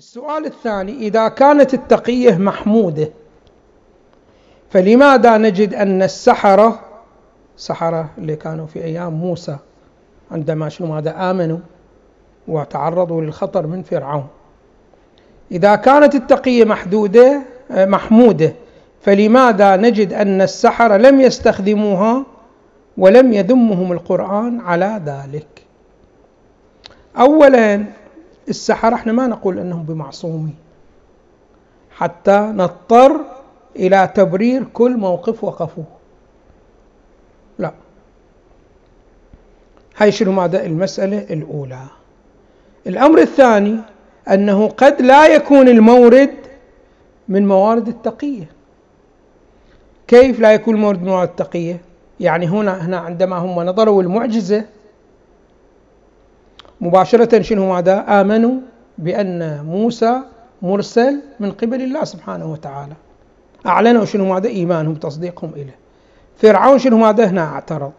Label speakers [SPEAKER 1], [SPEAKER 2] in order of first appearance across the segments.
[SPEAKER 1] السؤال الثاني إذا كانت التقية محمودة فلماذا نجد أن السحرة سحرة اللي كانوا في أيام موسى عندما شنو ماذا آمنوا وتعرضوا للخطر من فرعون. إذا كانت التقية محدودة محمودة فلماذا نجد أن السحرة لم يستخدموها ولم يذمهم القرآن على ذلك؟ أولا السحرة إحنا ما نقول أنهم بمعصومين. حتى نضطر إلى تبرير كل موقف وقفوه. لا. هاي شنو ماذا؟ المسألة الأولى. الأمر الثاني أنه قد لا يكون المورد من موارد التقية. كيف لا يكون المورد من موارد التقية؟ يعني هنا هنا عندما هم نظروا المعجزة مباشرة شنو ماذا آمنوا بأن موسى مرسل من قبل الله سبحانه وتعالى. أعلنوا شنو ماذا إيمانهم تصديقهم إليه. فرعون شنو ماذا هنا اعترض.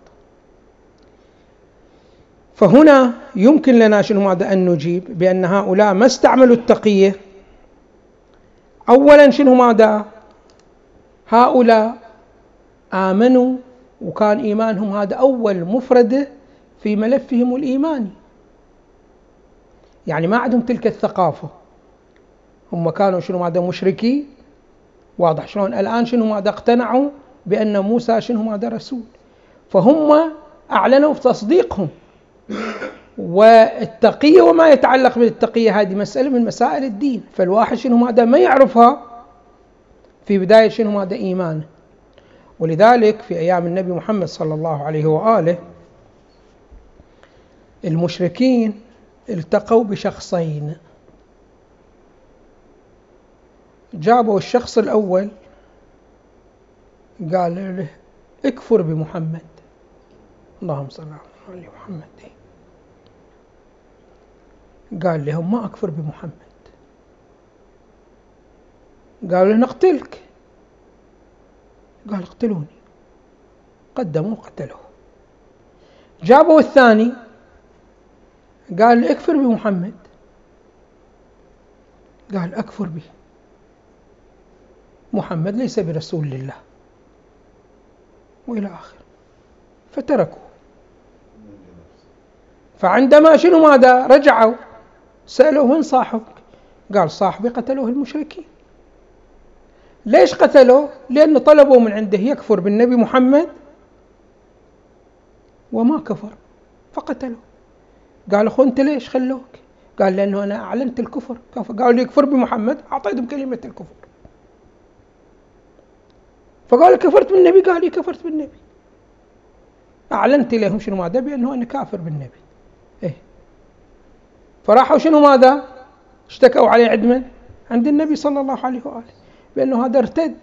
[SPEAKER 1] فهنا يمكن لنا شنو ماذا أن نجيب بأن هؤلاء ما استعملوا التقية. أولا شنو ماذا هؤلاء آمنوا وكان إيمانهم هذا أول مفردة في ملفهم الإيماني. يعني ما عندهم تلك الثقافة. هم كانوا شنو ماذا مشركي واضح شلون؟ الآن شنو ماذا اقتنعوا بأن موسى شنو ماذا رسول. فهم أعلنوا في تصديقهم. والتقية وما يتعلق بالتقية هذه مسألة من مسائل الدين. فالواحد شنو ماذا ما يعرفها في بداية شنو ماذا إيمانه ولذلك في أيام النبي محمد صلى الله عليه وآله المشركين التقوا بشخصين. جابوا الشخص الأول قال له اكفر بمحمد. اللهم صل على محمد قال لهم ما أكفر بمحمد. قالوا له نقتلك. قال اقتلوني. قدموا قتلوه جابوا الثاني. قال اكفر بمحمد. قال اكفر به. محمد ليس برسول لله. والى اخره فتركوه. فعندما شنو ماذا رجعوا؟ سألوه من صاحبك؟ قال صاحبي قتلوه المشركين. ليش قتلوه؟ لأن طلبوا من عنده يكفر بالنبي محمد. وما كفر فقتلوه. قال أخو أنت ليش خلوك؟ قال لأنه أنا أعلنت الكفر. قالوا لي يكفر بمحمد أعطيتهم كلمة الكفر. فقال كفرت بالنبي؟ قال لي كفرت بالنبي. أعلنت لهم شنو ماذا؟ بأنه أنا كافر بالنبي. إيه. فراحوا شنو ماذا؟ اشتكوا عليه عند من عند النبي صلى الله عليه وآله بأنه هذا ارتد.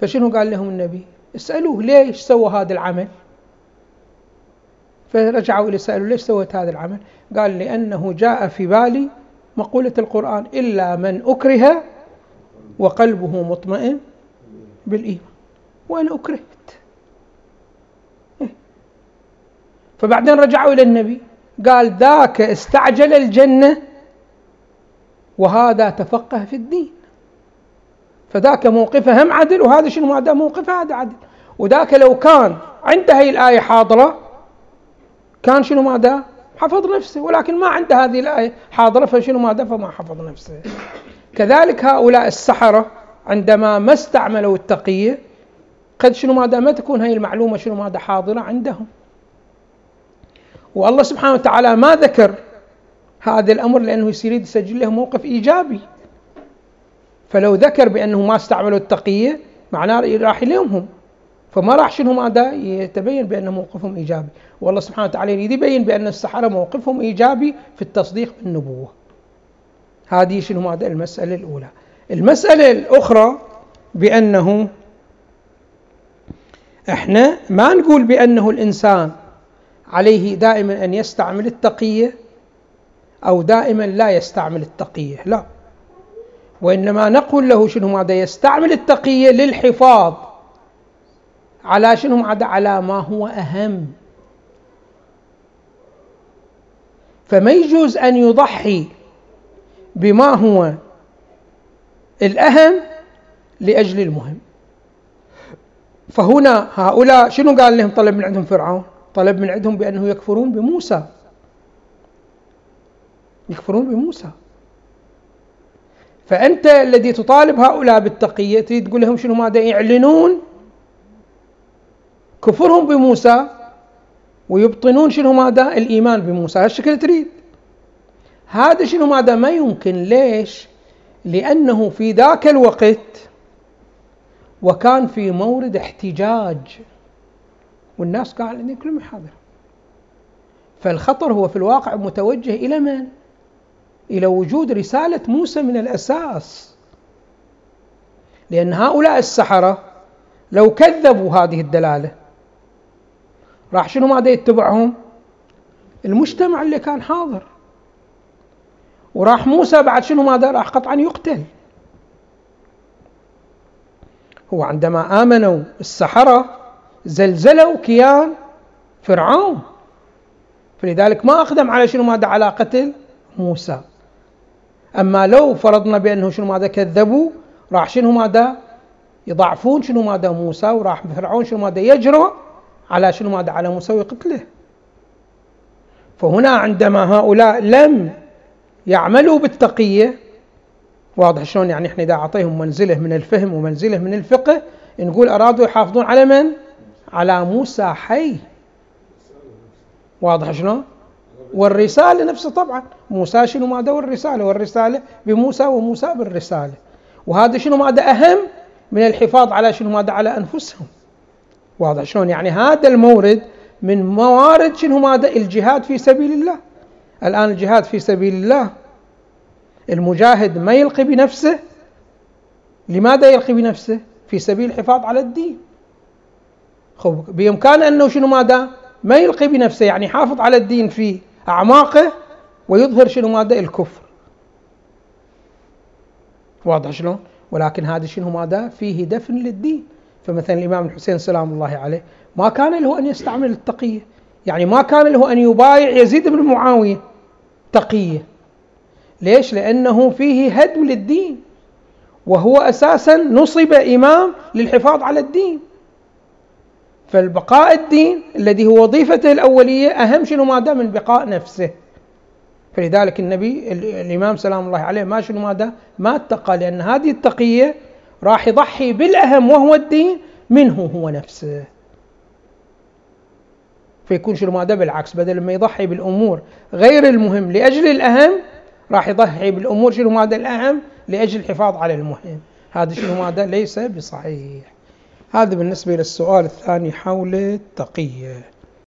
[SPEAKER 1] فشنو قال لهم النبي؟ اسألوه ليش سوى هذا العمل؟ فرجعوا إلى سألوا ليش سويت هذا العمل؟ قال لأنه جاء في بالي مقولة القرآن إلا من أكره وقلبه مطمئن بالإيمان. وأنا أكرهت. فبعدين رجعوا إلى النبي قال ذاك استعجل الجنة وهذا تفقه في الدين. فذاك موقفه هم عدل وهذا شنو؟ هذا موقفه هذا عدل. وذاك لو كان عنده هي الآية حاضرة كان شنو ماذا؟ حفظ نفسه ولكن ما عنده هذه الآية. حاضرة فشنو ماذا؟ فما حفظ نفسه. كذلك هؤلاء السحرة عندما ما استعملوا التقية قد شنو ماذا؟ ما تكون هي المعلومة شنو ماذا؟ حاضرة عندهم. والله سبحانه وتعالى ما ذكر هذا الأمر لأنه يريد يسجل له موقف إيجابي. فلو ذكر بأنه ما استعملوا التقية معناه راح يلومهم فما راح شنو ماذا يتبين بأن موقفهم إيجابي. والله سبحانه وتعالى يريد يبين بأن السحرة موقفهم إيجابي في التصديق بالنبوة. هذه شنو ماذا المسألة الأولى. المسألة الأخرى بأنه إحنا ما نقول بأنه الإنسان عليه دائما أن يستعمل التقية أو دائما لا يستعمل التقية. لا. وإنما نقول له شنو ماذا يستعمل التقية للحفاظ. على شنو على ما هو أهم. فما يجوز أن يضحي بما هو الأهم لأجل المهم. فهنا هؤلاء شنو قال لهم طلب من عندهم فرعون؟ طلب من عندهم بأنه يكفرون بموسى. يكفرون بموسى. فأنت الذي تطالب هؤلاء بالتقية تريد تقول لهم شنو ماذا يعلنون؟ كفرهم بموسى ويبطنون شنو ماذا؟ الإيمان بموسى. هالشكل تريد. هذا شنو ماذا؟ ما يمكن. ليش؟ لأنه في ذاك الوقت وكان في مورد احتجاج. والناس قاعدين كلهم يحاضر فالخطر هو في الواقع متوجه إلى من؟ إلى وجود رسالة موسى من الأساس. لأن هؤلاء السحرة لو كذبوا هذه الدلالة راح شنو ماذا يتبعهم؟ المجتمع اللي كان حاضر. وراح موسى بعد شنو ماذا؟ راح قطعا يقتل. هو عندما آمنوا السحرة زلزلوا كيان فرعون. فلذلك ما أقدم على شنو ماذا؟ على قتل موسى. أما لو فرضنا بأنه شنو ماذا؟ كذبوا راح شنو ماذا؟ يضعفون شنو ماذا؟ موسى وراح فرعون شنو ماذا؟ يجرؤ على شنو ماذا على موسى ويقتله فهنا عندما هؤلاء لم يعملوا بالتقية واضح شلون يعني إحنا إذا أعطيهم منزلة من الفهم ومنزلة من الفقه نقول أرادوا يحافظون على من؟ على موسى حي. واضح شلون؟ والرسالة نفسه طبعا. موسى شنو ماذا والرساله والرسالة بموسى وموسى بالرسالة. وهذا شنو ماذا أهم؟ من الحفاظ على شنو ماذا على أنفسهم. واضح. شلون؟ يعني هذا المورد من موارد شنو؟ ماذا؟ الجهاد في سبيل الله. الآن الجهاد في سبيل الله المجاهد ما يلقي بنفسه. لماذا يلقي بنفسه؟ في سبيل الحفاظ على الدين. خب بإمكانه أنه شنو؟ ماذا؟ ما يلقي بنفسه يعني يحافظ على الدين في أعماقه ويظهر شنو؟ ماذا؟ الكفر. واضح شلون؟ ولكن هذا شنو؟ ماذا؟ فيه دفن للدين. فمثلا الإمام الحسين سلام الله عليه ما كان له أن يستعمل التقية. يعني ما كان له أن يبايع يزيد بن معاوية تقية. ليش؟ لأنه فيه هدم للدين وهو أساسا نصب إمام للحفاظ على الدين. فالبقاء الدين الذي هو وظيفته الأولية أهم شنو؟ ماذا من بقاء نفسه. فلذلك النبي الإمام سلام الله عليه ما شنو؟ ماذا ما اتقى لأن هذه التقية راح يضحي بالأهم وهو الدين منه هو نفسه. فيكون شنو؟ ماذا بالعكس بدل ما يضحي بالأمور غير المهم لأجل الأهم راح يضحي بالأمور شنو؟ ماذا الأهم لأجل الحفاظ على المهم. هذا شنو؟ ماذا ليس بصحيح. هذا بالنسبة للسؤال الثاني حول التقية.